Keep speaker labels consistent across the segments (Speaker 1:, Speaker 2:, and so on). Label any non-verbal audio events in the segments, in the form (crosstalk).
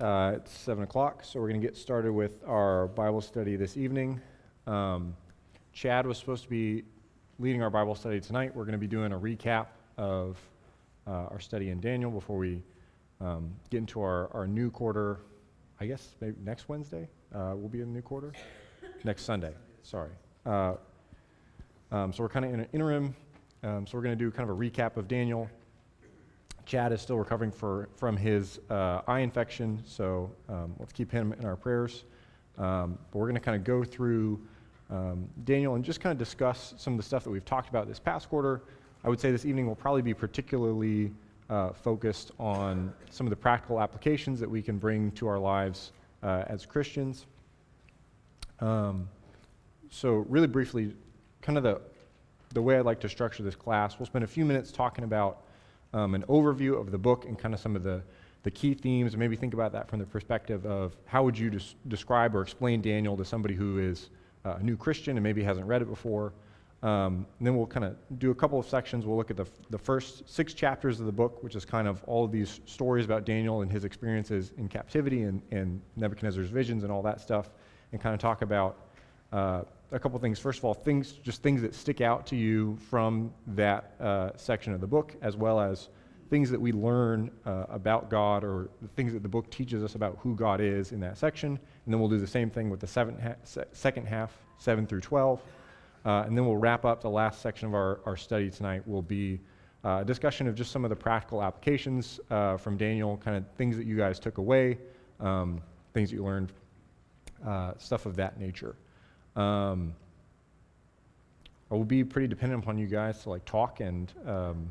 Speaker 1: Uh, it's 7 o'clock, so we're going to get started with our Bible study this evening. Um, Chad was supposed to be leading our Bible study tonight. We're going to be doing a recap of uh, our study in Daniel before we um, get into our, our new quarter. I guess maybe next Wednesday uh, will be in the new quarter? next Sunday, sorry. Uh, um, so we're kind of in an interim. Um, so we're going to do kind of a recap of Daniel. Chad is still recovering for, from his uh, eye infection, so um, let's keep him in our prayers. Um, but we're going to kind of go through um, Daniel and just kind of discuss some of the stuff that we've talked about this past quarter. I would say this evening will probably be particularly uh, focused on some of the practical applications that we can bring to our lives uh, as Christians. Um, so, really briefly, kind of the, the way I'd like to structure this class, we'll spend a few minutes talking about um, an overview of the book and kind of some of the, the key themes, and maybe think about that from the perspective of how would you des- describe or explain Daniel to somebody who is uh, a new Christian and maybe hasn't read it before. Um, then we'll kind of do a couple of sections. We'll look at the, the first six chapters of the book, which is kind of all of these stories about Daniel and his experiences in captivity and, and Nebuchadnezzar's visions and all that stuff, and kind of talk about uh, a couple things. First of all, things just things that stick out to you from that uh, section of the book, as well as things that we learn uh, about God or the things that the book teaches us about who God is in that section. And then we'll do the same thing with the ha- se- second half, 7 through 12. Uh, and then we'll wrap up the last section of our, our study tonight will be uh, a discussion of just some of the practical applications uh, from Daniel, kind of things that you guys took away, um, things that you learned, uh, stuff of that nature. Um, I will be pretty dependent upon you guys to like talk and um,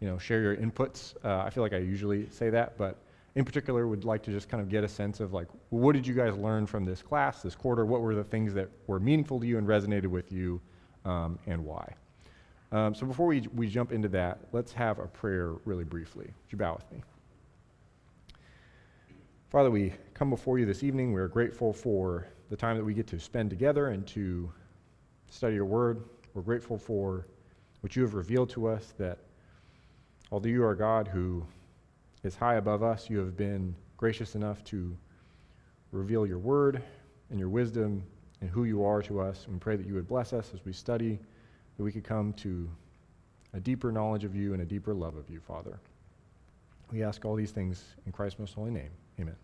Speaker 1: you know share your inputs. Uh, I feel like I usually say that, but in particular, would like to just kind of get a sense of like, what did you guys learn from this class, this quarter? What were the things that were meaningful to you and resonated with you, um, and why? Um, so before we, we jump into that, let's have a prayer really briefly. Would you bow with me? Father, we come before you this evening. We are grateful for the time that we get to spend together and to study your word. We're grateful for what you have revealed to us that although you are God who is high above us, you have been gracious enough to reveal your word and your wisdom and who you are to us. And we pray that you would bless us as we study, that we could come to a deeper knowledge of you and a deeper love of you, Father. We ask all these things in Christ's most holy name. Amen.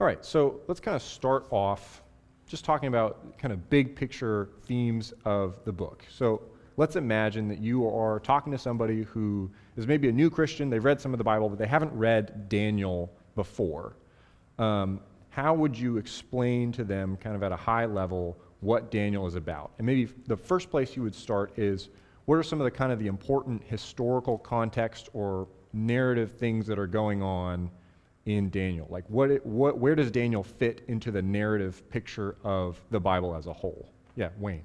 Speaker 1: All right, so let's kind of start off just talking about kind of big picture themes of the book. So let's imagine that you are talking to somebody who is maybe a new Christian, they've read some of the Bible, but they haven't read Daniel before. Um, how would you explain to them, kind of at a high level, what Daniel is about? And maybe the first place you would start is what are some of the kind of the important historical context or narrative things that are going on in Daniel? Like, what, what, where does Daniel fit into the narrative picture of the Bible as a whole? Yeah, Wayne.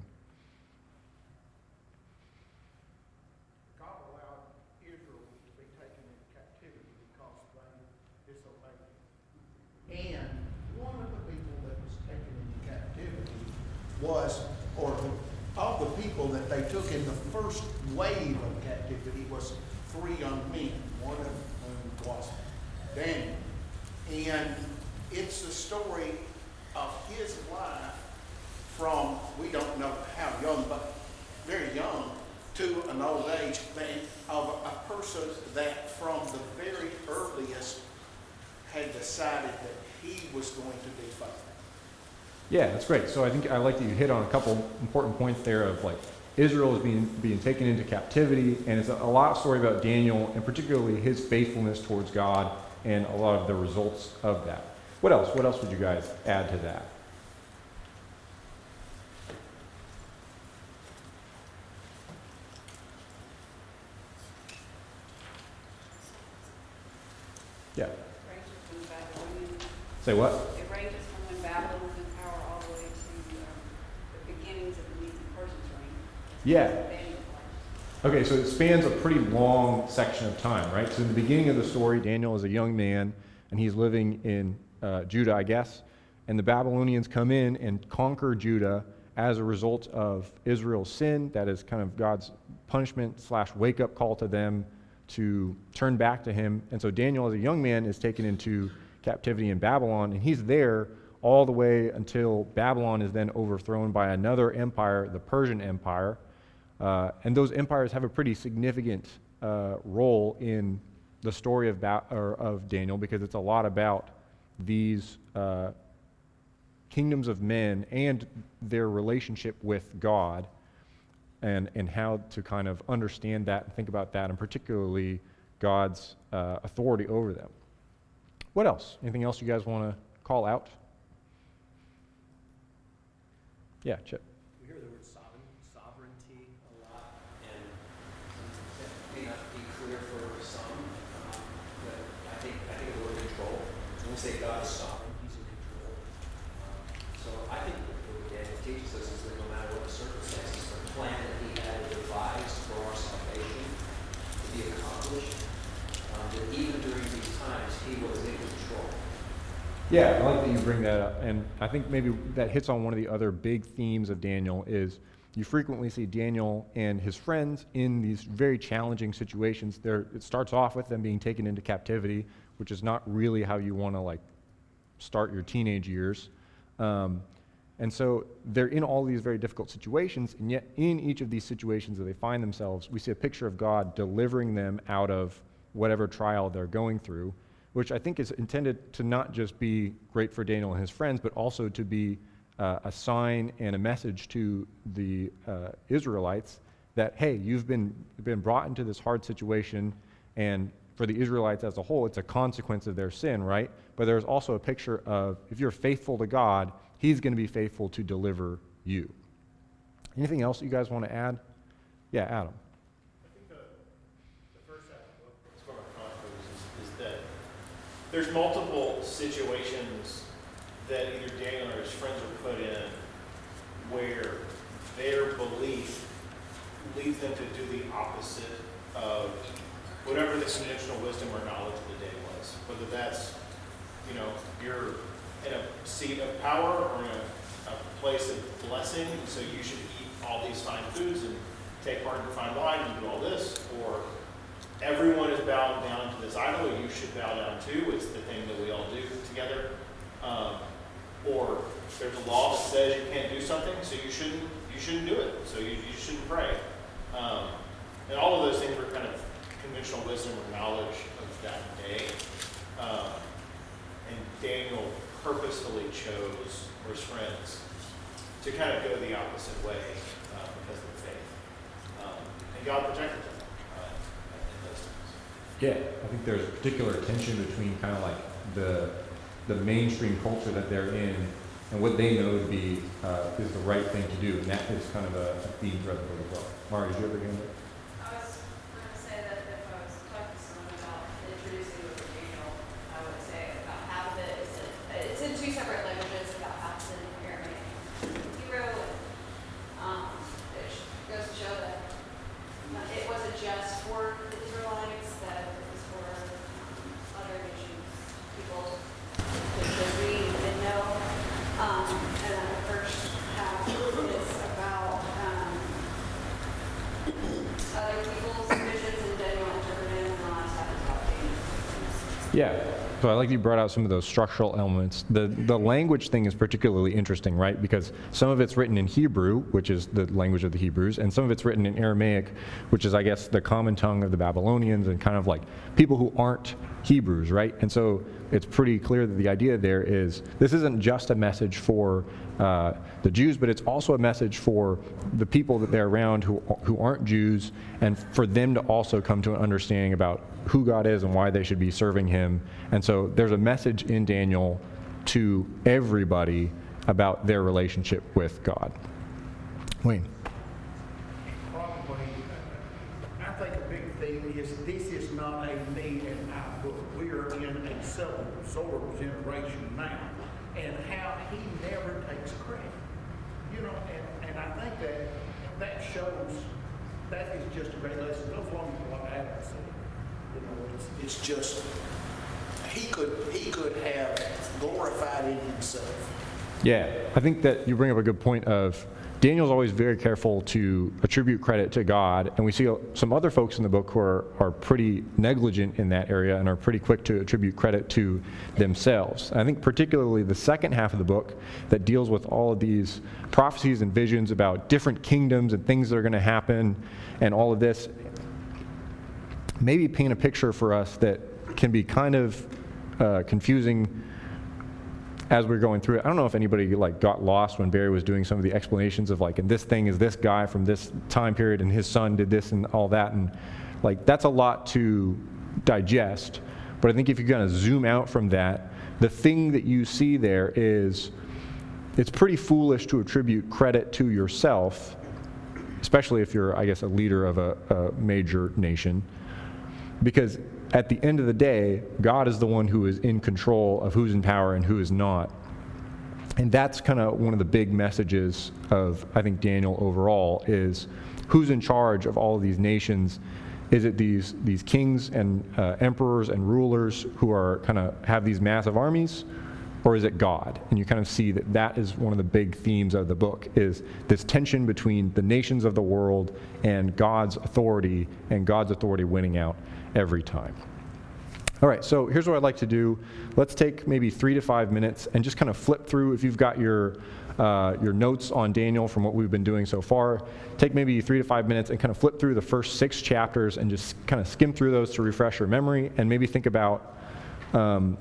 Speaker 2: God allowed Israel to be taken into captivity because they disobeyed. And one of the people that was taken into captivity was, or of the people that they took in the first wave of captivity was three young men, one of whom was Daniel. And it's the story of his life from, we don't know how young, but very young, to an old age, of a person that from the very earliest had decided that he was going to be faithful.
Speaker 1: Yeah, that's great. So I think I like that you hit on a couple important points there of like Israel is being, being taken into captivity, and it's a, a lot of story about Daniel, and particularly his faithfulness towards God and a lot of the results of that. What else? What else would you guys add to that? Yeah. Say what?
Speaker 3: It ranges from when Babylon was in power all the way to um, the beginnings of the Medes and Persians reign.
Speaker 1: Yeah. Okay, so it spans a pretty long section of time, right? So in the beginning of the story, Daniel is a young man, and he's living in uh, Judah, I guess. And the Babylonians come in and conquer Judah as a result of Israel's sin. That is kind of God's punishment slash wake up call to them to turn back to him. And so Daniel, as a young man, is taken into captivity in Babylon, and he's there all the way until Babylon is then overthrown by another empire, the Persian Empire. Uh, and those empires have a pretty significant uh, role in the story of, ba- of Daniel because it's a lot about these uh, kingdoms of men and their relationship with God and, and how to kind of understand that and think about that, and particularly God's uh, authority over them. What else? Anything else you guys want to call out? Yeah, Chip.
Speaker 4: We hear the word sovereign, sovereignty a lot, and that may not be clear for some, um, but I think, I think of the word control. When we say God is sovereign, he's in control. Um, So I think what Daniel teaches us is that no matter what the circumstances, the plan that he had devised for our salvation to be accomplished, um, that even during these times, he was in control.
Speaker 1: Yeah, I like that you bring that up, and I think maybe that hits on one of the other big themes of Daniel is you frequently see Daniel and his friends in these very challenging situations. There, it starts off with them being taken into captivity, which is not really how you want to like start your teenage years. Um, and so they're in all these very difficult situations, and yet in each of these situations that they find themselves, we see a picture of God delivering them out of whatever trial they're going through, which I think is intended to not just be great for Daniel and his friends, but also to be uh, a sign and a message to the uh, Israelites that, hey, you've been, been brought into this hard situation, and for the Israelites as a whole, it's a consequence of their sin, right? But there's also a picture of if you're faithful to God, He's going to be faithful to deliver you. Anything else you guys want to add? Yeah, Adam.
Speaker 5: I think the, the first is, is that there's multiple situations that either Daniel or his friends are put in where their belief leads them to do the opposite of whatever the conventional wisdom or knowledge of the day was. Whether that's, you know, you're in a seat of power or in a, a place of blessing, so you should eat all these fine foods and take part in fine wine and do all this, or everyone is bowing down to this idol, you should bow down too. It's the thing that we all do together. Um, or there's a law that says you can't do something, so you shouldn't you shouldn't do it. So you, you shouldn't pray. Um, and all of those things were kind of conventional wisdom or knowledge of that day. Um, and Daniel purposefully chose, or his friends, to kind of go the opposite way uh, because of the faith. Um, and God protected them uh, in those times.
Speaker 1: Yeah, I think there's a particular tension between kind of like the the mainstream culture that they're in and what they know to be uh, is the right thing to do, and that is kind of a, a theme throughout the book as well. Mari, did you ever get into it?
Speaker 6: I was going to say that if I was talking to someone about introducing the book of Daniel, I would say about half of it is in, it's in two separate languages, about half is in Aramaic and Hebrew. And, um, it sh- goes to show that not- it wasn't just for the Israelites, that it was for um, other nations, people that could read and know. Um, and then the first half is about, um, other people's visions and Daniel interpreting and the last half is about Daniel.
Speaker 1: Yeah. So I like you brought out some of those structural elements. The the language thing is particularly interesting, right? Because some of it's written in Hebrew, which is the language of the Hebrews, and some of it's written in Aramaic, which is I guess the common tongue of the Babylonians and kind of like people who aren't Hebrews, right? And so it's pretty clear that the idea there is this isn't just a message for uh, the Jews, but it's also a message for the people that they're around who, who aren't Jews, and for them to also come to an understanding about who God is and why they should be serving Him. And so there's a message in Daniel to everybody about their relationship with God. Wayne.
Speaker 2: Probably, I think a big thing is this is not a me and I book. We are in a civil sort of generation now, and how he never takes credit. You know, and, and I think that that shows that is just a great lesson. Goes along with what Adam said. You know, it's, it's just he could he could have glorified in himself.
Speaker 1: Yeah, I think that you bring up a good point of Daniel's always very careful to attribute credit to God, and we see some other folks in the book who are, are pretty negligent in that area and are pretty quick to attribute credit to themselves. I think, particularly, the second half of the book that deals with all of these prophecies and visions about different kingdoms and things that are going to happen and all of this, maybe paint a picture for us that can be kind of uh, confusing as we're going through it. I don't know if anybody like got lost when Barry was doing some of the explanations of like, and this thing is this guy from this time period, and his son did this and all that, and like that's a lot to digest. But I think if you're going to zoom out from that, the thing that you see there is it's pretty foolish to attribute credit to yourself, especially if you're, I guess, a leader of a, a major nation, because at the end of the day, God is the one who is in control of who's in power and who is not. And that's kind of one of the big messages of, I think, Daniel overall is who's in charge of all of these nations? Is it these, these kings and uh, emperors and rulers who are kind of have these massive armies? Or is it God? And you kind of see that that is one of the big themes of the book is this tension between the nations of the world and God's authority and God's authority winning out every time. All right, so here's what I'd like to do. Let's take maybe three to five minutes and just kind of flip through. If you've got your uh, your notes on Daniel from what we've been doing so far, take maybe three to five minutes and kind of flip through the first six chapters and just kind of skim through those to refresh your memory and maybe think about um,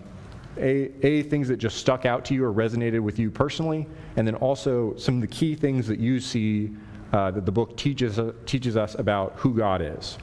Speaker 1: a, a things that just stuck out to you or resonated with you personally, and then also some of the key things that you see uh, that the book teaches, uh, teaches us about who God is.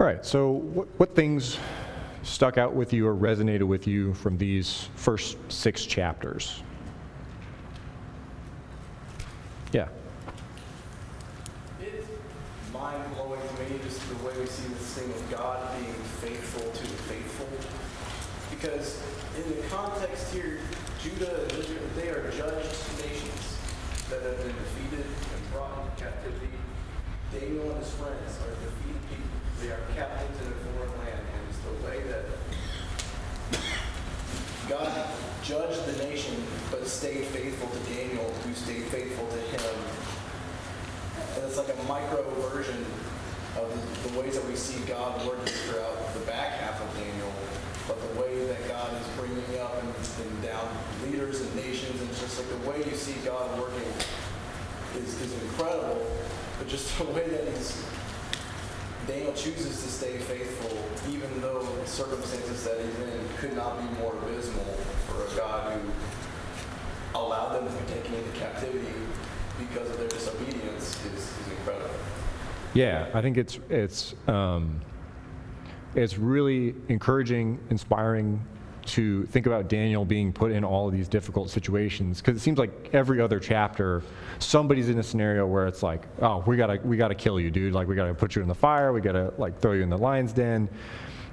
Speaker 1: All right, so what, what things stuck out with you or resonated with you from these first six chapters? Yeah.
Speaker 5: It,
Speaker 7: mind blowing to me, just the way we see this thing of God being faithful to the faithful. Because in the context here, Judah and Israel, they are judged nations that have been defeated and brought into captivity. Daniel and his friends are defeated people. They are captives in a foreign land. And it's the way that God judged the nation but stayed faithful to Daniel, who stayed faithful to him. And it's like a micro version of the ways that we see God working throughout the back half of Daniel, but the way that God is bringing up and, and down leaders and nations, and just like the way you see God working is, is incredible, but just the way that he's Daniel chooses to stay faithful, even though the circumstances that he's in could not be more abysmal for a God who allowed them to be taken into captivity because of their disobedience is, is incredible.
Speaker 1: Yeah, I think it's it's um, it's really encouraging, inspiring to think about Daniel being put in all of these difficult situations because it seems like every other chapter, somebody's in a scenario where it's like, oh, we gotta we gotta kill you, dude. Like we gotta put you in the fire, we gotta like throw you in the lion's den,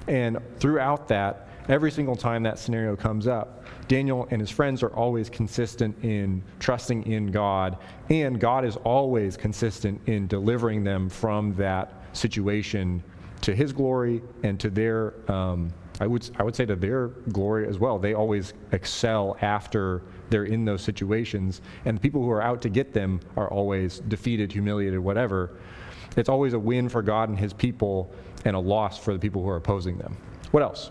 Speaker 1: and throughout that, every single time that scenario comes up, Daniel and his friends are always consistent in trusting in God, and God is always consistent in delivering them from that situation to his glory and to their, um, I, would, I would say to their glory as well. They always excel after they're in those situations, and the people who are out to get them are always defeated, humiliated, whatever. It's always a win for God and his people and a loss for the people who are opposing them. What else?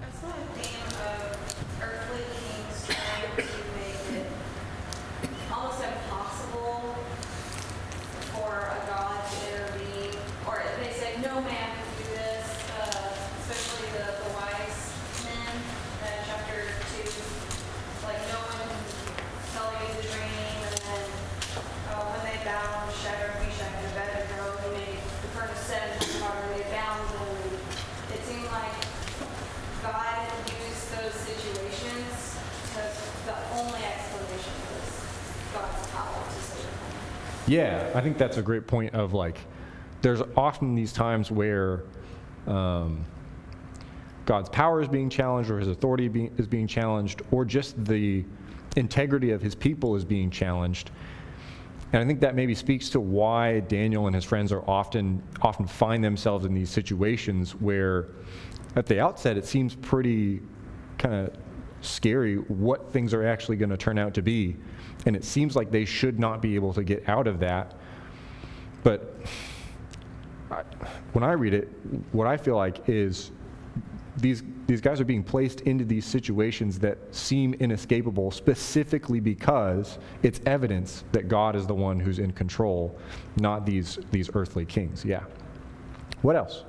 Speaker 6: I saw a theme of earthly kings trying to make it almost impossible for a god to intervene, or they say no man can do this, uh, especially the, the wise men, uh, chapter two. Like no one can tell you the dream, and then, uh, when they bound Shadrach, Meshach, and Abednego, he made the furnace set in the they bound them. It seemed like God used those situations because the only explanation was God's power to save them.
Speaker 1: Yeah, I think that's a great point of like, there's often these times where um, God's power is being challenged or his authority being, is being challenged or just the integrity of his people is being challenged. And I think that maybe speaks to why Daniel and his friends are often often find themselves in these situations where at the outset it seems pretty kind of scary what things are actually going to turn out to be. And it seems like they should not be able to get out of that. But I, when I read it, what I feel like is these, these guys are being placed into these situations that seem inescapable specifically because it's evidence that God is the one who's in control, not these, these earthly kings. Yeah. What else?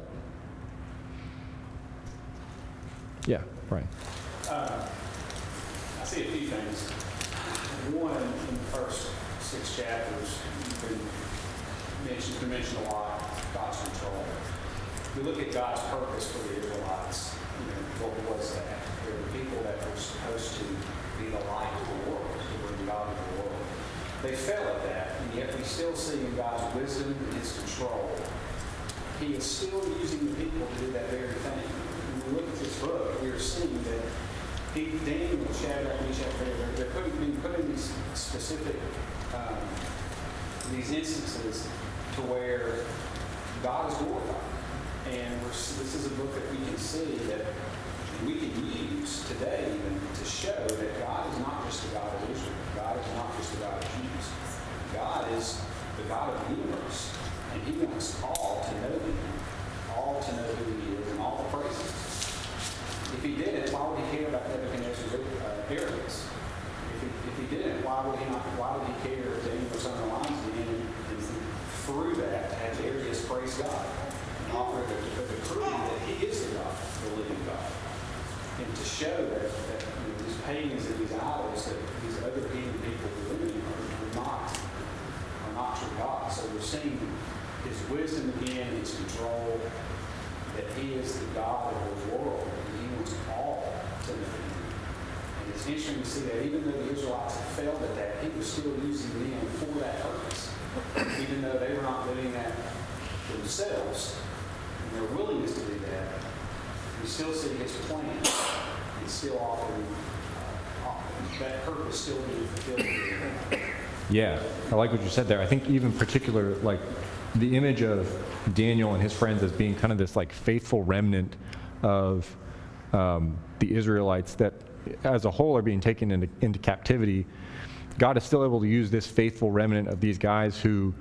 Speaker 1: Yeah, Brian.
Speaker 8: Uh, I see a few things. One, in the first six chapters, you can mention, you can mention a lot God's control. We look at God's purpose for the Israelites. You know, what was that? They were people that were supposed to be the light of the world, to bring God into the world. They fell at that, and yet we still see in God's wisdom and His control, He is still using the people to do that very thing. When we look at this book, we are seeing that he, Daniel, Shadrach, Meshach, Abednego, they're putting, being put in these specific, um, these instances to where God is glorified. And this is a book that we can see that we can use today even to show that God is not just the God of Israel. God is not just the God of Jews. God is the God of the universe. And he wants all to know him, all to know who he is, and all to praise him. If he didn't, why would he care about Nebuchadnezzar's uh? If he, if he didn't, why would he not? Why would he care if Daniel was on the again and, through that have Darius praise God and offer the, the, the proof that he is the God, the living God, and to show that, that you know, these pagans and these idols that these other heathen people believe are, not are not true God. So we're seeing his wisdom again, his control, that he is the God of the world, and he wants all to know him. And it's interesting to see that even though the Israelites failed at that, he was still using them for that purpose. Even though they were not doing that themselves, and their willingness to do that, still see his plan and still offering, uh, that purpose still being fulfilled.
Speaker 1: Yeah, I like what you said there. I think even particular, like the image of Daniel and his friends as being kind of this like faithful remnant of um, the Israelites that, as a whole, are being taken into, into captivity. God is still able to use this faithful remnant of these guys who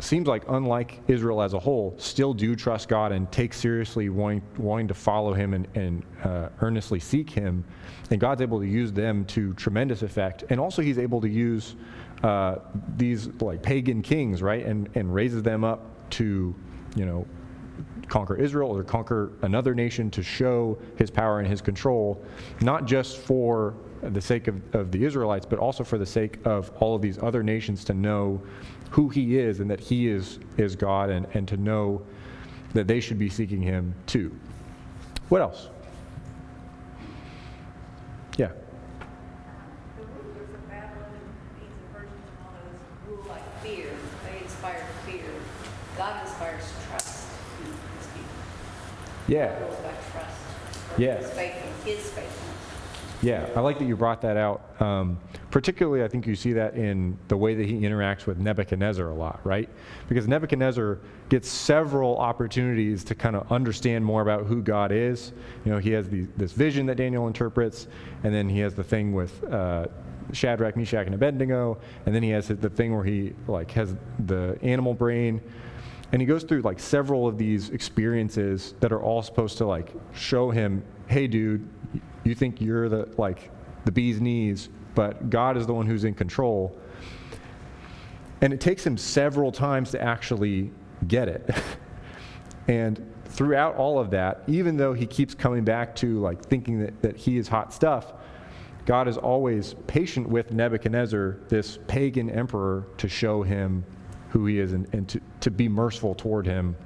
Speaker 1: seems like unlike Israel as a whole, still do trust God and take seriously wanting, wanting to follow Him and, and uh, earnestly seek Him. And God's able to use them to tremendous effect. And also, He's able to use uh, these like pagan kings, right, and, and raises them up to, you know, conquer Israel or conquer another nation to show His power and His control, not just for the sake of, of the Israelites, but also for the sake of all of these other nations to know who he is and that he is, is God and, and to know that they should be seeking him too. What else? Yeah.
Speaker 3: The rulers of Babylon and Medes and Persians and all those rule like fear. They inspired fear. God inspires trust in his people.
Speaker 1: Yeah.
Speaker 3: God rules by trust.
Speaker 1: Yeah.
Speaker 3: His faithful, his.
Speaker 1: Yeah, I like that you brought that out. Um, particularly, I think you see that in the way that he interacts with Nebuchadnezzar a lot, right? Because Nebuchadnezzar gets several opportunities to kind of understand more about who God is. You know, he has the, this vision that Daniel interprets, and then he has the thing with uh, Shadrach, Meshach, and Abednego, and then he has the thing where he like has the animal brain. And he goes through like several of these experiences that are all supposed to like show him, hey, dude, you think you're the like the bee's knees, but God is the one who's in control. And it takes him several times to actually get it. (laughs) and throughout all of that, even though he keeps coming back to like thinking that, that he is hot stuff, God is always patient with Nebuchadnezzar, this pagan emperor, to show him who he is and, and to, to be merciful toward him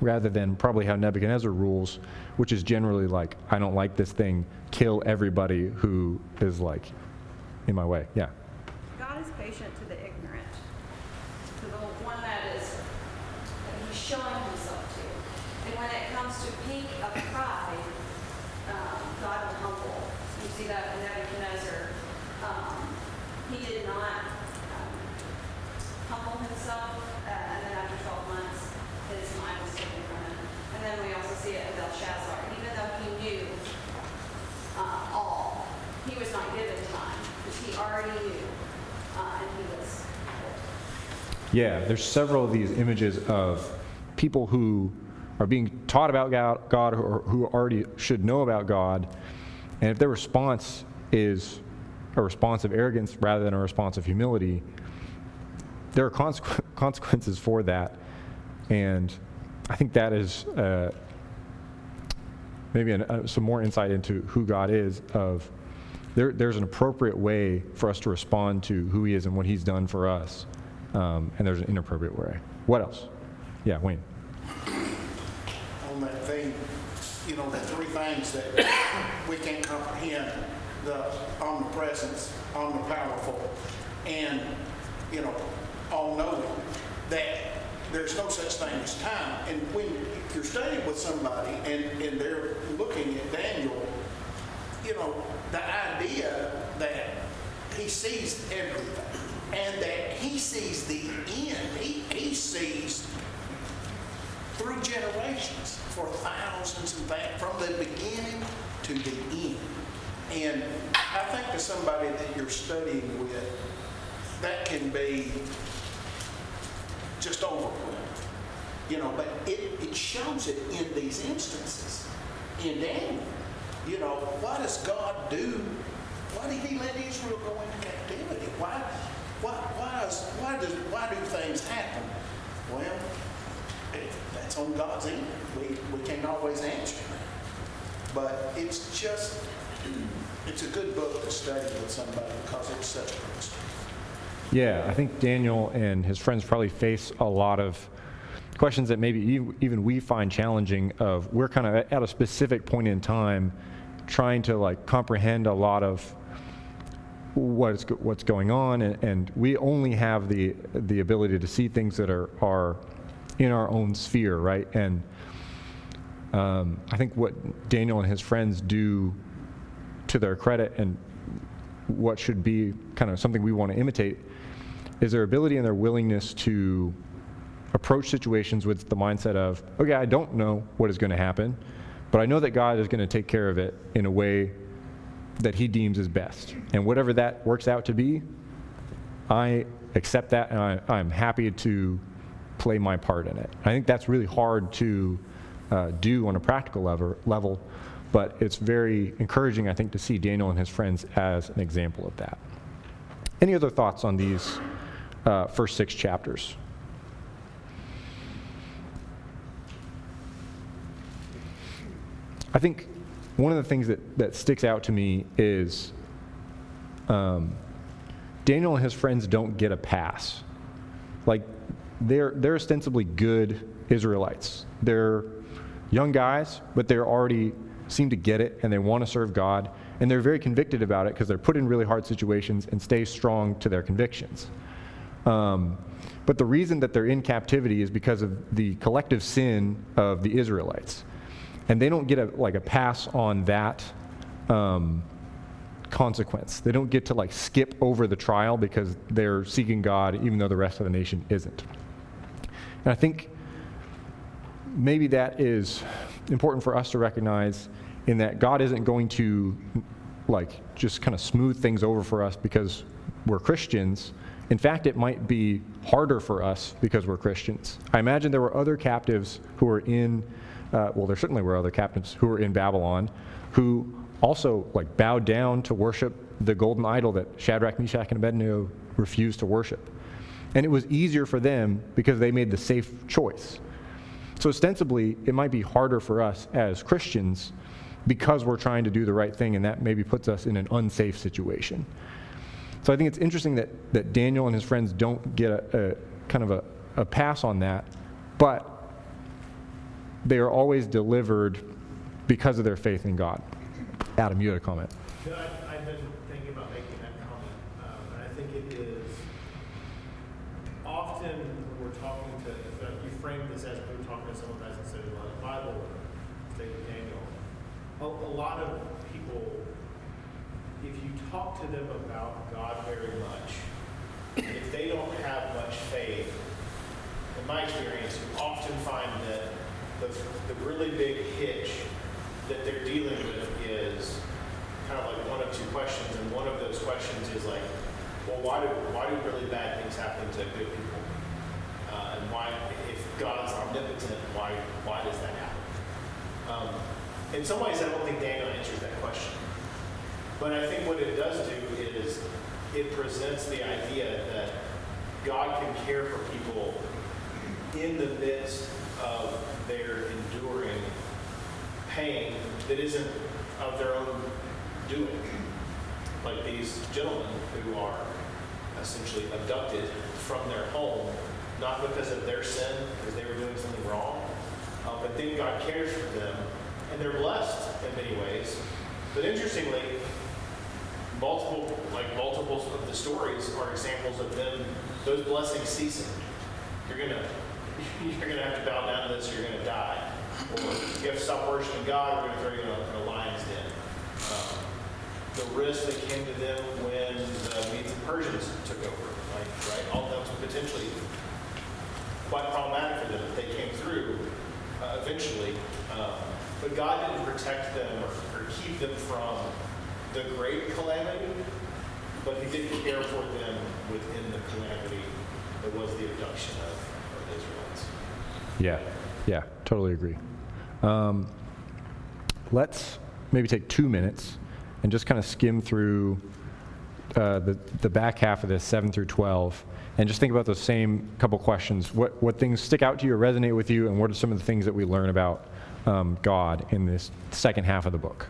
Speaker 1: rather than probably how Nebuchadnezzar rules, which is generally like, I don't like this thing, kill everybody who is like in my way. Yeah.
Speaker 6: God is patient to the ignorant, to the one that is, that he's showing himself to. And when it comes to peak of pride, um, God will humble. You see that in Nebuchadnezzar. Um, he did not um, humble himself, uh, and then after 12 months, his mind was taken from him. And then we also see it in Belshazzar. Even though he knew uh, all. He was not given time, because he already knew, uh, and he was.
Speaker 1: Yeah, there's several of these images of people who are being taught about God, or who already should know about God, and if their response is a response of arrogance rather than a response of humility, there are consequ- (laughs) consequences for that. And I think that is uh, maybe an, uh, some more insight into who God is of there, there's an appropriate way for us to respond to who he is and what he's done for us. Um, and there's an inappropriate way. What else? Yeah, Wayne.
Speaker 2: on that thing, you know, the three things that we can't comprehend, the omnipresence, omnipowerful, and, you know, all-knowing, that there's no such thing as time. And when you're studying with somebody and, and they're looking at Daniel, you know, the idea that he sees everything and that he sees the end, he, he sees through generations for thousands and that from the beginning to the end. And I think to somebody that you're studying with, that can be just overwhelming. You know, but it, it shows it in these instances. In Daniel, you know, why does God do, why did he let Israel go into captivity? Why, why, why, is, why, does, why do things happen? Well, that's on God's end. We, we can't always answer. But it's just, it's a good book to study with somebody because it's such a mystery.
Speaker 1: Yeah, I think Daniel and his friends probably face a lot of questions that maybe even we find challenging of we're kind of at a specific point in time trying to like comprehend a lot of what is, go- what's going on, and, and we only have the, the ability to see things that are, are in our own sphere, right? And um, I think what Daniel and his friends do to their credit and what should be kind of something we want to imitate is their ability and their willingness to approach situations with the mindset of, okay, I don't know what is going to happen, but I know that God is going to take care of it in a way that he deems is best. And whatever that works out to be, I accept that and I, I'm happy to play my part in it. I think that's really hard to uh, do on a practical level, level, but it's very encouraging, I think, to see Daniel and his friends as an example of that. Any other thoughts on these uh, first six chapters? I think one of the things that, that sticks out to me is um, Daniel and his friends don't get a pass. Like, they're, they're ostensibly good Israelites. They're young guys, but they're already seem to get it and they want to serve God. And they're very convicted about it because they're put in really hard situations and stay strong to their convictions. Um, but the reason that they're in captivity is because of the collective sin of the Israelites and they don't get a like a pass on that um, consequence. They don't get to like skip over the trial because they're seeking God, even though the rest of the nation isn't. And I think maybe that is important for us to recognize in that God isn't going to like just kind of smooth things over for us because we're Christians. In fact, it might be harder for us because we're Christians. I imagine there were other captives who were in uh, well, there certainly were other captains who were in Babylon who also like bowed down to worship the golden idol that Shadrach, Meshach, and Abednego refused to worship. And it was easier for them because they made the safe choice. So ostensibly, it might be harder for us as Christians because we're trying to do the right thing, and that maybe puts us in an unsafe situation. So I think it's interesting that, that Daniel and his friends don't get a, a kind of a, a pass on that, but they are always delivered because of their faith in God. Adam, you had a comment.
Speaker 5: I- I've been thinking about making that comment, and I think it is often when we're talking to, uh, you framed this as we were talking to someone who hasn't studied a lot of the Bible, or Daniel. A lot of people, if you talk to them about God very much, if they don't have much faith, in my experience, you often find that the, the really big hitch that they're dealing with is kind of like one of two questions, and one of those questions is like, well, why do why do really bad things happen to good people? Uh, and why, if God's omnipotent, why why does that happen? Um, in some ways, I don't think Daniel answers that question, but I think what it does do is it presents the idea that God can care for people in the midst of their enduring pain that isn't of their own doing. Like these gentlemen who are essentially abducted from their home, not because of their sin, because they were doing something wrong, uh, but then God cares for them, and they're blessed in many ways. But interestingly, multiple, like multiples of the stories are examples of them, those blessings ceasing. You're gonna you're going to have to bow down to this, or you're going to die. Or you have to stop worshiping God, we're going to throw you in a, lion's den. Um, the risk that came to them when the Medes and Persians took over, like, right? All that was potentially quite problematic for them if they came through uh, eventually. Um, but God didn't protect them or, or keep them from the great calamity, but He didn't care for them within the calamity that was the abduction of
Speaker 1: yeah, yeah, totally agree. Um, let's maybe take two minutes and just kind of skim through uh, the, the back half of this, 7 through 12, and just think about those same couple questions. What, what things stick out to you or resonate with you, and what are some of the things that we learn about um, God in this second half of the book?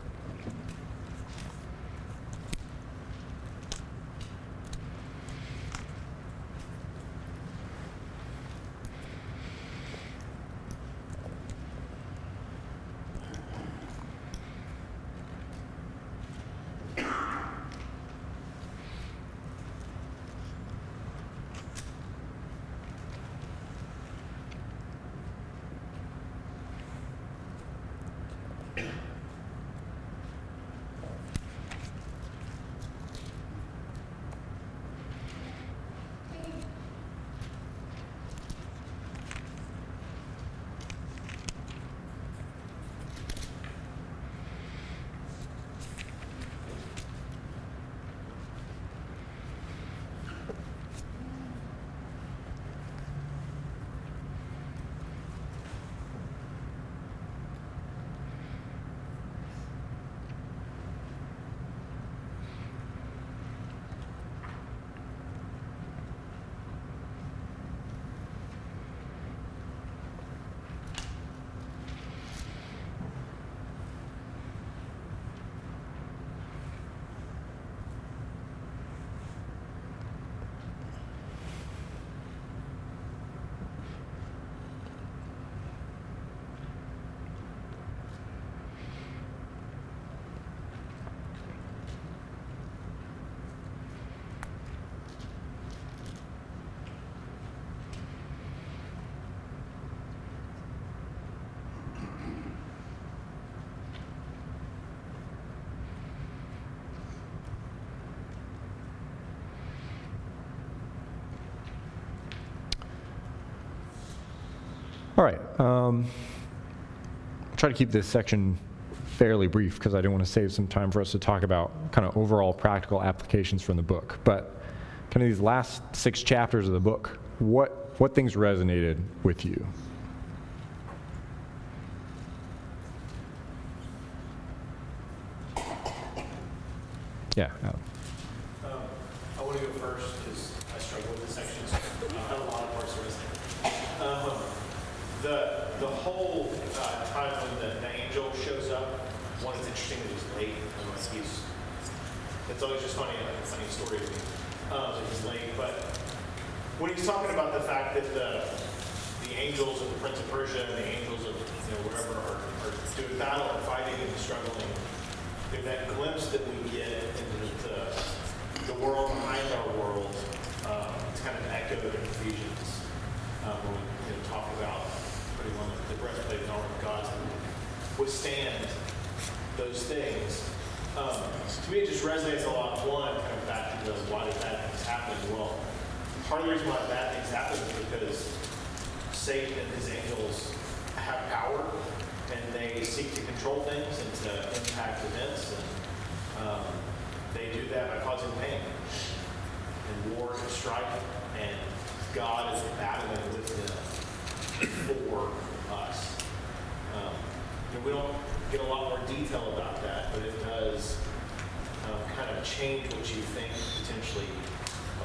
Speaker 1: All right. Um, I'll try to keep this section fairly brief because I do want to save some time for us to talk about kind of overall practical applications from the book. But kind of these last six chapters of the book, what, what things resonated with you? Yeah. Adam.
Speaker 5: Um, I want to go first because I struggle with this section. So I have a lot of parts to resonate. Um, the the whole uh, time when the, the angel shows up, one is interesting that he's late. I'm like he's. It's always just funny, like a funny story to me um, that he's late. But when he's talking about the fact that the the angels of the Prince of Persia and the angels of you know wherever are, are doing battle and fighting and struggling, if that glimpse that we get into the, the world behind our world, um, it's kind of echoed in Ephesians, um, when we you know, talk about putting on the breastplate and armor of God to withstand those things. Um, to me, it just resonates a lot. One, kind of back to the why did things happen? Well, part of the reason why bad things happen is because Satan and his angels have power and they seek to control things and to impact events. And um, they do that by causing pain and war and strife. And God is battling with them for us. Um, and we don't get a lot more detail about that, but it does um, kind of change what you think potentially.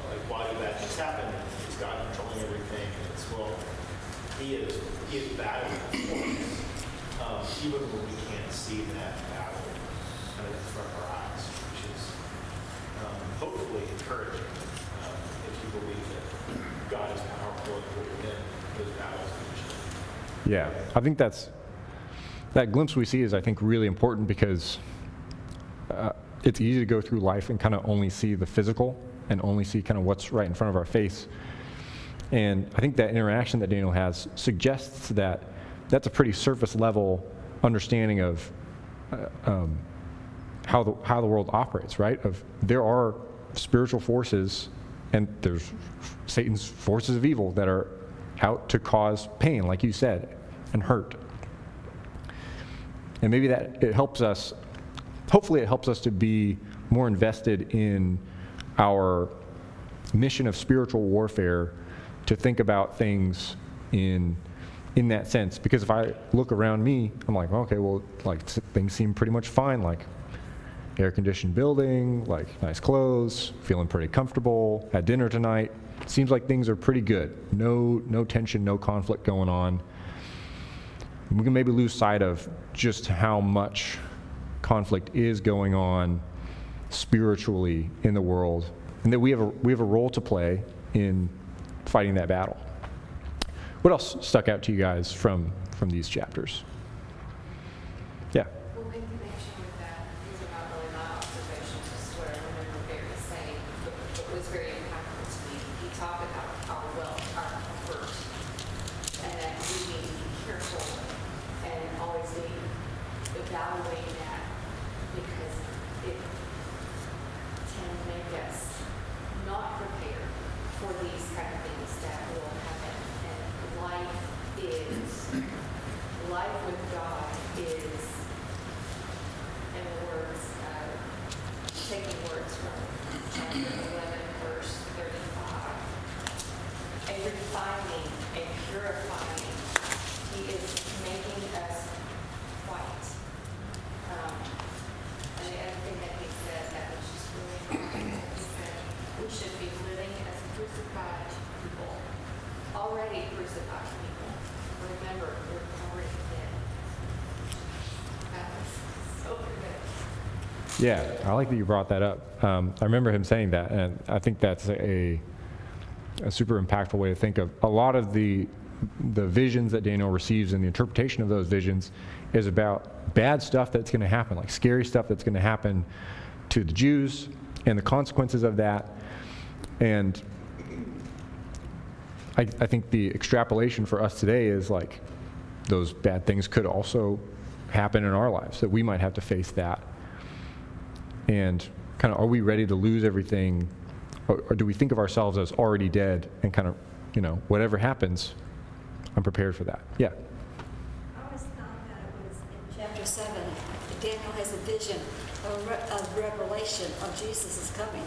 Speaker 5: Like, why do bad things happen? Is God controlling everything? And it's, well, He is, He is battling for us um, even when we can't see that battle kind of in front of our eyes, which is um, hopefully encouraging um, if you believe that God is powerful and will win those battles.
Speaker 1: Yeah, I think that's that glimpse we see is I think really important because uh, it's easy to go through life and kind of only see the physical and only see kind of what's right in front of our face. And I think that interaction that Daniel has suggests that that's a pretty surface level understanding of uh, um, how the how the world operates, right? Of there are spiritual forces and there's Satan's forces of evil that are out to cause pain, like you said, and hurt. And maybe that it helps us, hopefully, it helps us to be more invested in our mission of spiritual warfare to think about things in in that sense. Because if i look around me i'm like okay well like things seem pretty much fine like air conditioned building like nice clothes feeling pretty comfortable at dinner tonight. Seems like things are pretty good. No no tension no conflict going on. We can maybe lose sight of just how much conflict is going on spiritually in the world and that we have a, we have a role to play in fighting that battle. What else stuck out to you guys from from these chapters yeah
Speaker 3: Well, in connection with that, these are not really my observations, this is what I remember Barry saying, but what was very impactful to me. He talked about our well, our comfort, and that we need to be careful and always be evaluating that because it can make us not prepared for these kind of things that will happen. And life is, life with God is in the words, uh, taking words from chapter 11, verse 35. A refining, a purifying. He is making us white. Um, and the other thing that he said that was just really important, he said, we should be living as crucified people, already crucified people. Remember, we're already dead. That was so good.
Speaker 1: Yeah, I like that you brought that up. Um, I remember him saying that, and I think that's a, a super impactful way to think of a lot of the the visions that Daniel receives and the interpretation of those visions is about bad stuff that's going to happen, like scary stuff that's going to happen to the Jews and the consequences of that. And I, I think the extrapolation for us today is like those bad things could also happen in our lives, that we might have to face that and kind of are we ready to lose everything or, or do we think of ourselves as already dead and kind of you know whatever happens I'm prepared for that. Yeah.
Speaker 9: I always thought that it was in chapter seven, Daniel has a vision of re- of revelation of Jesus' is coming.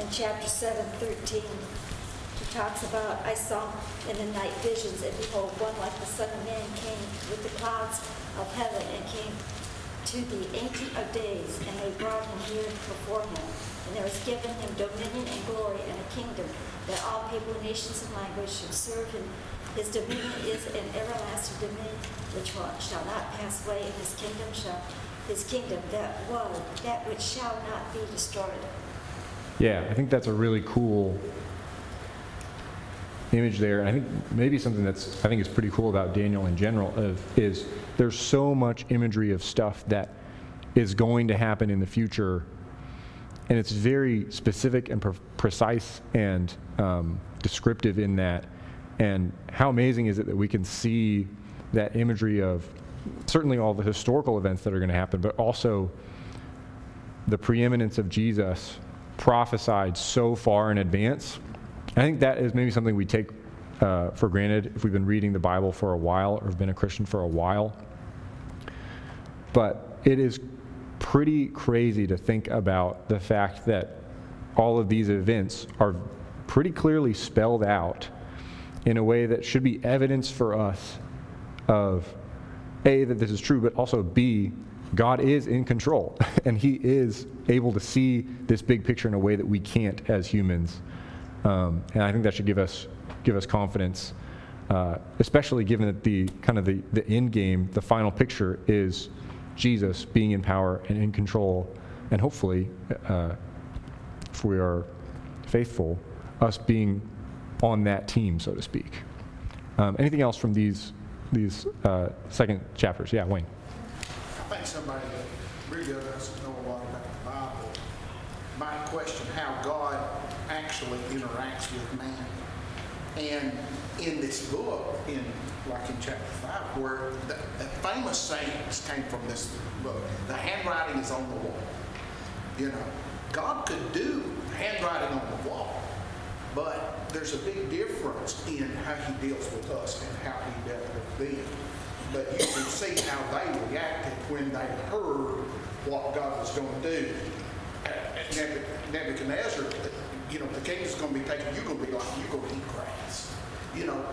Speaker 9: In chapter seven, thirteen, he talks about, I saw in the night visions, and behold, one like the Son of Man came with the clouds of heaven and came to the Ancient of Days, and they brought him here before him. And there was given him dominion and glory and a kingdom, that all people, nations, and languages should serve him. His dominion is an everlasting dominion which shall not pass away, and his kingdom shall, his kingdom that was, that which shall not be destroyed.
Speaker 1: Yeah, I think that's a really cool image there. And I think maybe something that's I think is pretty cool about Daniel in general of, is there's so much imagery of stuff that is going to happen in the future, and it's very specific and pre- precise and um, descriptive in that. And how amazing is it that we can see that imagery of certainly all the historical events that are going to happen, but also the preeminence of Jesus prophesied so far in advance. I think that is maybe something we take uh, for granted if we've been reading the Bible for a while or have been a Christian for a while. But it is pretty crazy to think about the fact that all of these events are pretty clearly spelled out in a way that should be evidence for us of A, that this is true, but also B, God is in control (laughs) and He is able to see this big picture in a way that we can't as humans. Um, and I think that should give us give us confidence, uh, especially given that the kind of the, the end game, the final picture is Jesus being in power and in control, and hopefully, uh, if we are faithful, us being on that team, so to speak. Um, anything else from these these uh, second chapters? Yeah, Wayne.
Speaker 2: I think somebody that really doesn't know a lot about the Bible might question how God actually interacts with man. And in this book, in like in chapter five, where the, the famous sayings came from this book, the handwriting is on the wall. You know, God could do handwriting on the wall, but there's a big difference in how He deals with us and how He dealt with them. But you can see how they reacted when they heard what God was going to do. Nebuch- Nebuchadnezzar, you know, the kingdom's going to be taken. You're going to be like you're going to eat grass. You know,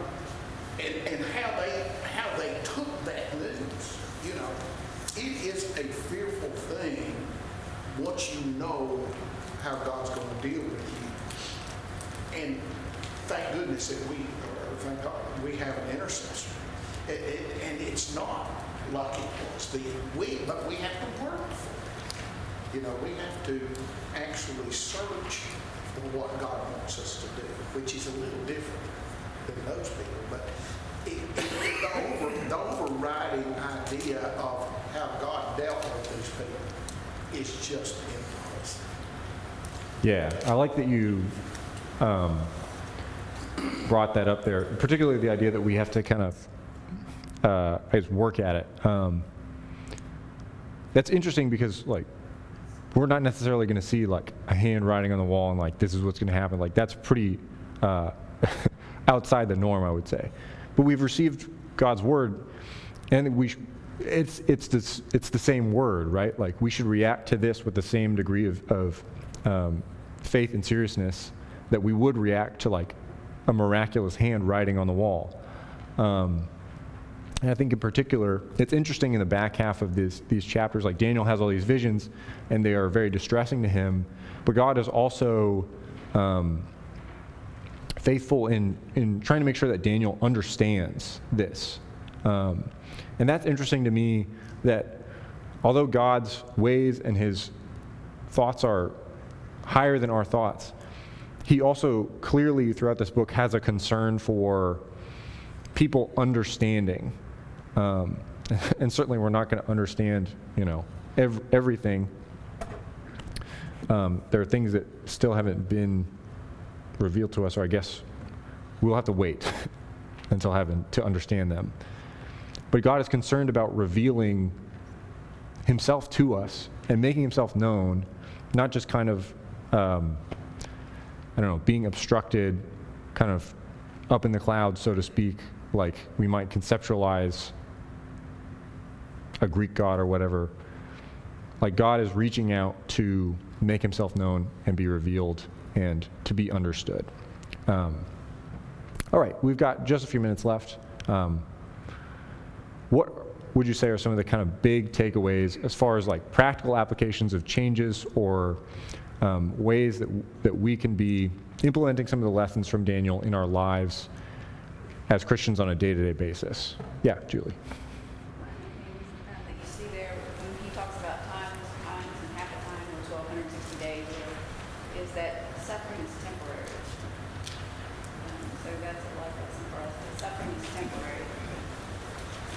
Speaker 2: and, and how they how they took that news. You know, it is a fearful thing once you know how God's going to deal with you. And thank goodness that we, uh, thank God, we have an intercessor. It- it- and it's not like it was then. We, but we have to work for it. You know, we have to actually search what God wants us to do, which is a little different than most people. But it, it, (coughs) the, over, the overriding idea of how God dealt with these people is just in.
Speaker 1: Yeah, I like that you um, brought that up there, particularly the idea that we have to kind of, uh, I work at it. Um, that's interesting because, like, we're not necessarily going to see like a handwriting on the wall and like this is what's going to happen. Like that's pretty uh, (laughs) outside the norm, I would say. But we've received God's word, and we sh- it's it's this it's the same word, right? Like we should react to this with the same degree of, of um, faith and seriousness that we would react to like a miraculous hand writing on the wall. Um, and I think in particular, it's interesting in the back half of this, these chapters, like Daniel has all these visions, and they are very distressing to him. But God is also um, faithful in, in trying to make sure that Daniel understands this. Um, and that's interesting to me that although God's ways and his thoughts are higher than our thoughts, he also clearly throughout this book has a concern for people understanding. Um, (laughs) and certainly we're not going to understand, you know, ev- everything. Um, there are things that still haven't been revealed to us, or I guess we'll have to wait (laughs) until heaven to understand them. But God is concerned about revealing himself to us and making himself known, not just kind of, um, I don't know, being obstructed, kind of up in the clouds, so to speak, like we might conceptualize a Greek god or whatever. Like God is reaching out to make himself known and be revealed and to be understood. Um, all right, we've got just a few minutes left. Um, what would you say are some of the kind of big takeaways as far as like practical applications of changes or um, ways that, that we can be implementing some of the lessons from Daniel in our lives as Christians on a day to day basis? Yeah, Julie.
Speaker 6: that you see there, when he talks about times, times, and half a time, or twelve hundred and sixty days, is that suffering is temporary. Um, So that's a life lesson for us, that suffering is temporary.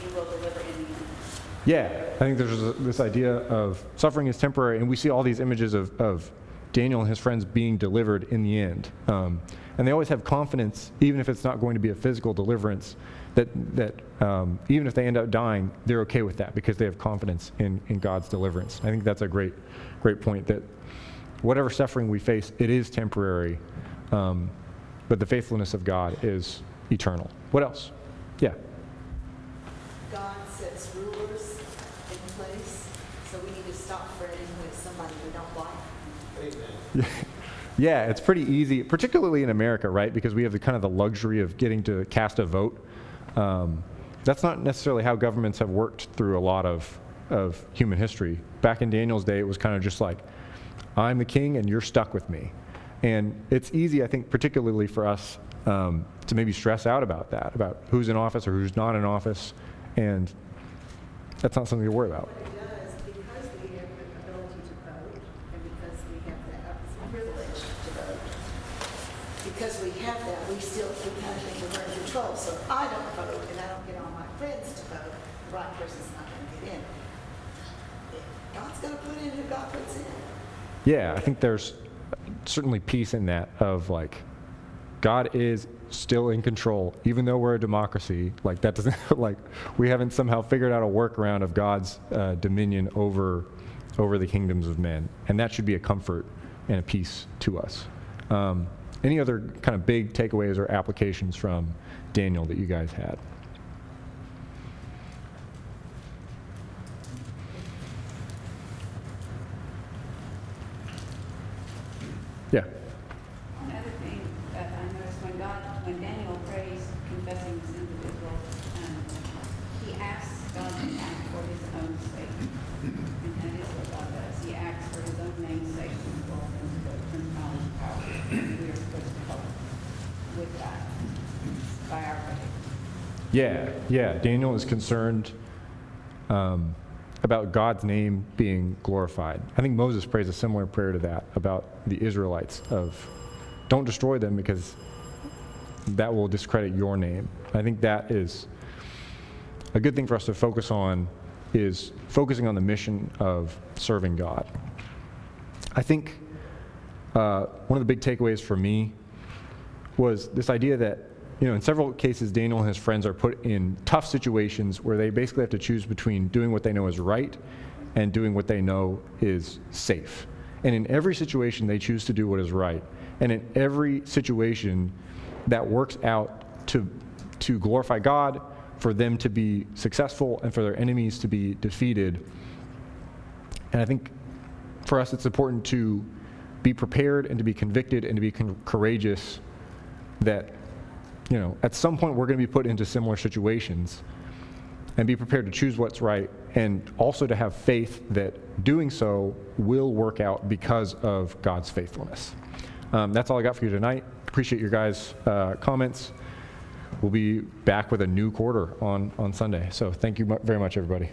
Speaker 6: He will deliver in the end.
Speaker 1: Yeah, I think there's this idea of suffering is temporary, and we see all these images of, of Daniel and his friends being delivered in the end. Um, and they always have confidence, even if it's not going to be a physical deliverance, that, that um, even if they end up dying, they're okay with that because they have confidence in, in God's deliverance. I think that's a great, great point that whatever suffering we face, it is temporary, um, but the faithfulness of God is eternal. What else? Yeah.
Speaker 10: God sets rulers in place, so we need to stop fretting with somebody we don't like. (laughs)
Speaker 1: Yeah, it's pretty easy, particularly in America, right? Because we have the kind of the luxury of getting to cast a vote. Um, that's not necessarily how governments have worked through a lot of, of human history. Back in Daniel's day, it was kind of just like, I'm the king and you're stuck with me. And it's easy, I think, particularly for us um, to maybe stress out about that, about who's in office or who's not in office. And that's not something to worry about.
Speaker 10: What it does, because we have the ability to vote, and because we have that privilege to vote, because we have that, we still, we kind of think we're in control. So if I don't vote and I don't get all my friends to vote, the right person's not going to get in. God's going to put in who God puts in.
Speaker 1: Yeah, I think there's certainly peace in that of like, God is still in control, even though we're a democracy. Like that doesn't (laughs) like we haven't somehow figured out a workaround of God's uh, dominion over over the kingdoms of men, and that should be a comfort and a peace to us. Um, any other kind of big takeaways or applications from Daniel that you guys had? Yeah.
Speaker 6: Another thing that I noticed when God, when Daniel prays confessing the sins of Israel, um, he asks God to act for his own sake. And that is what God does. He acts for his own name's sake as well as the principalities and powers. We are supposed to help with that by our faith.
Speaker 1: Yeah, yeah. Daniel is concerned um, about God's name being glorified. I think Moses prays a similar prayer to that about the Israelites of don't destroy them because that will discredit your name. I think that is a good thing for us to focus on is focusing on the mission of serving God. I think uh, one of the big takeaways for me was this idea that, you know, in several cases, Daniel and his friends are put in tough situations where they basically have to choose between doing what they know is right and doing what they know is safe. And in every situation, they choose to do what is right. And in every situation, that works out to, to glorify God, for them to be successful, and for their enemies to be defeated. And I think for us, it's important to be prepared and to be convicted and to be con- courageous that, you know, at some point we're going to be put into similar situations and be prepared to choose what's right and also to have faith that doing so will work out because of God's faithfulness. Um, that's all I got for you tonight. Appreciate your guys' uh, comments. We'll be back with a new quarter on, on Sunday. So thank you very much, everybody.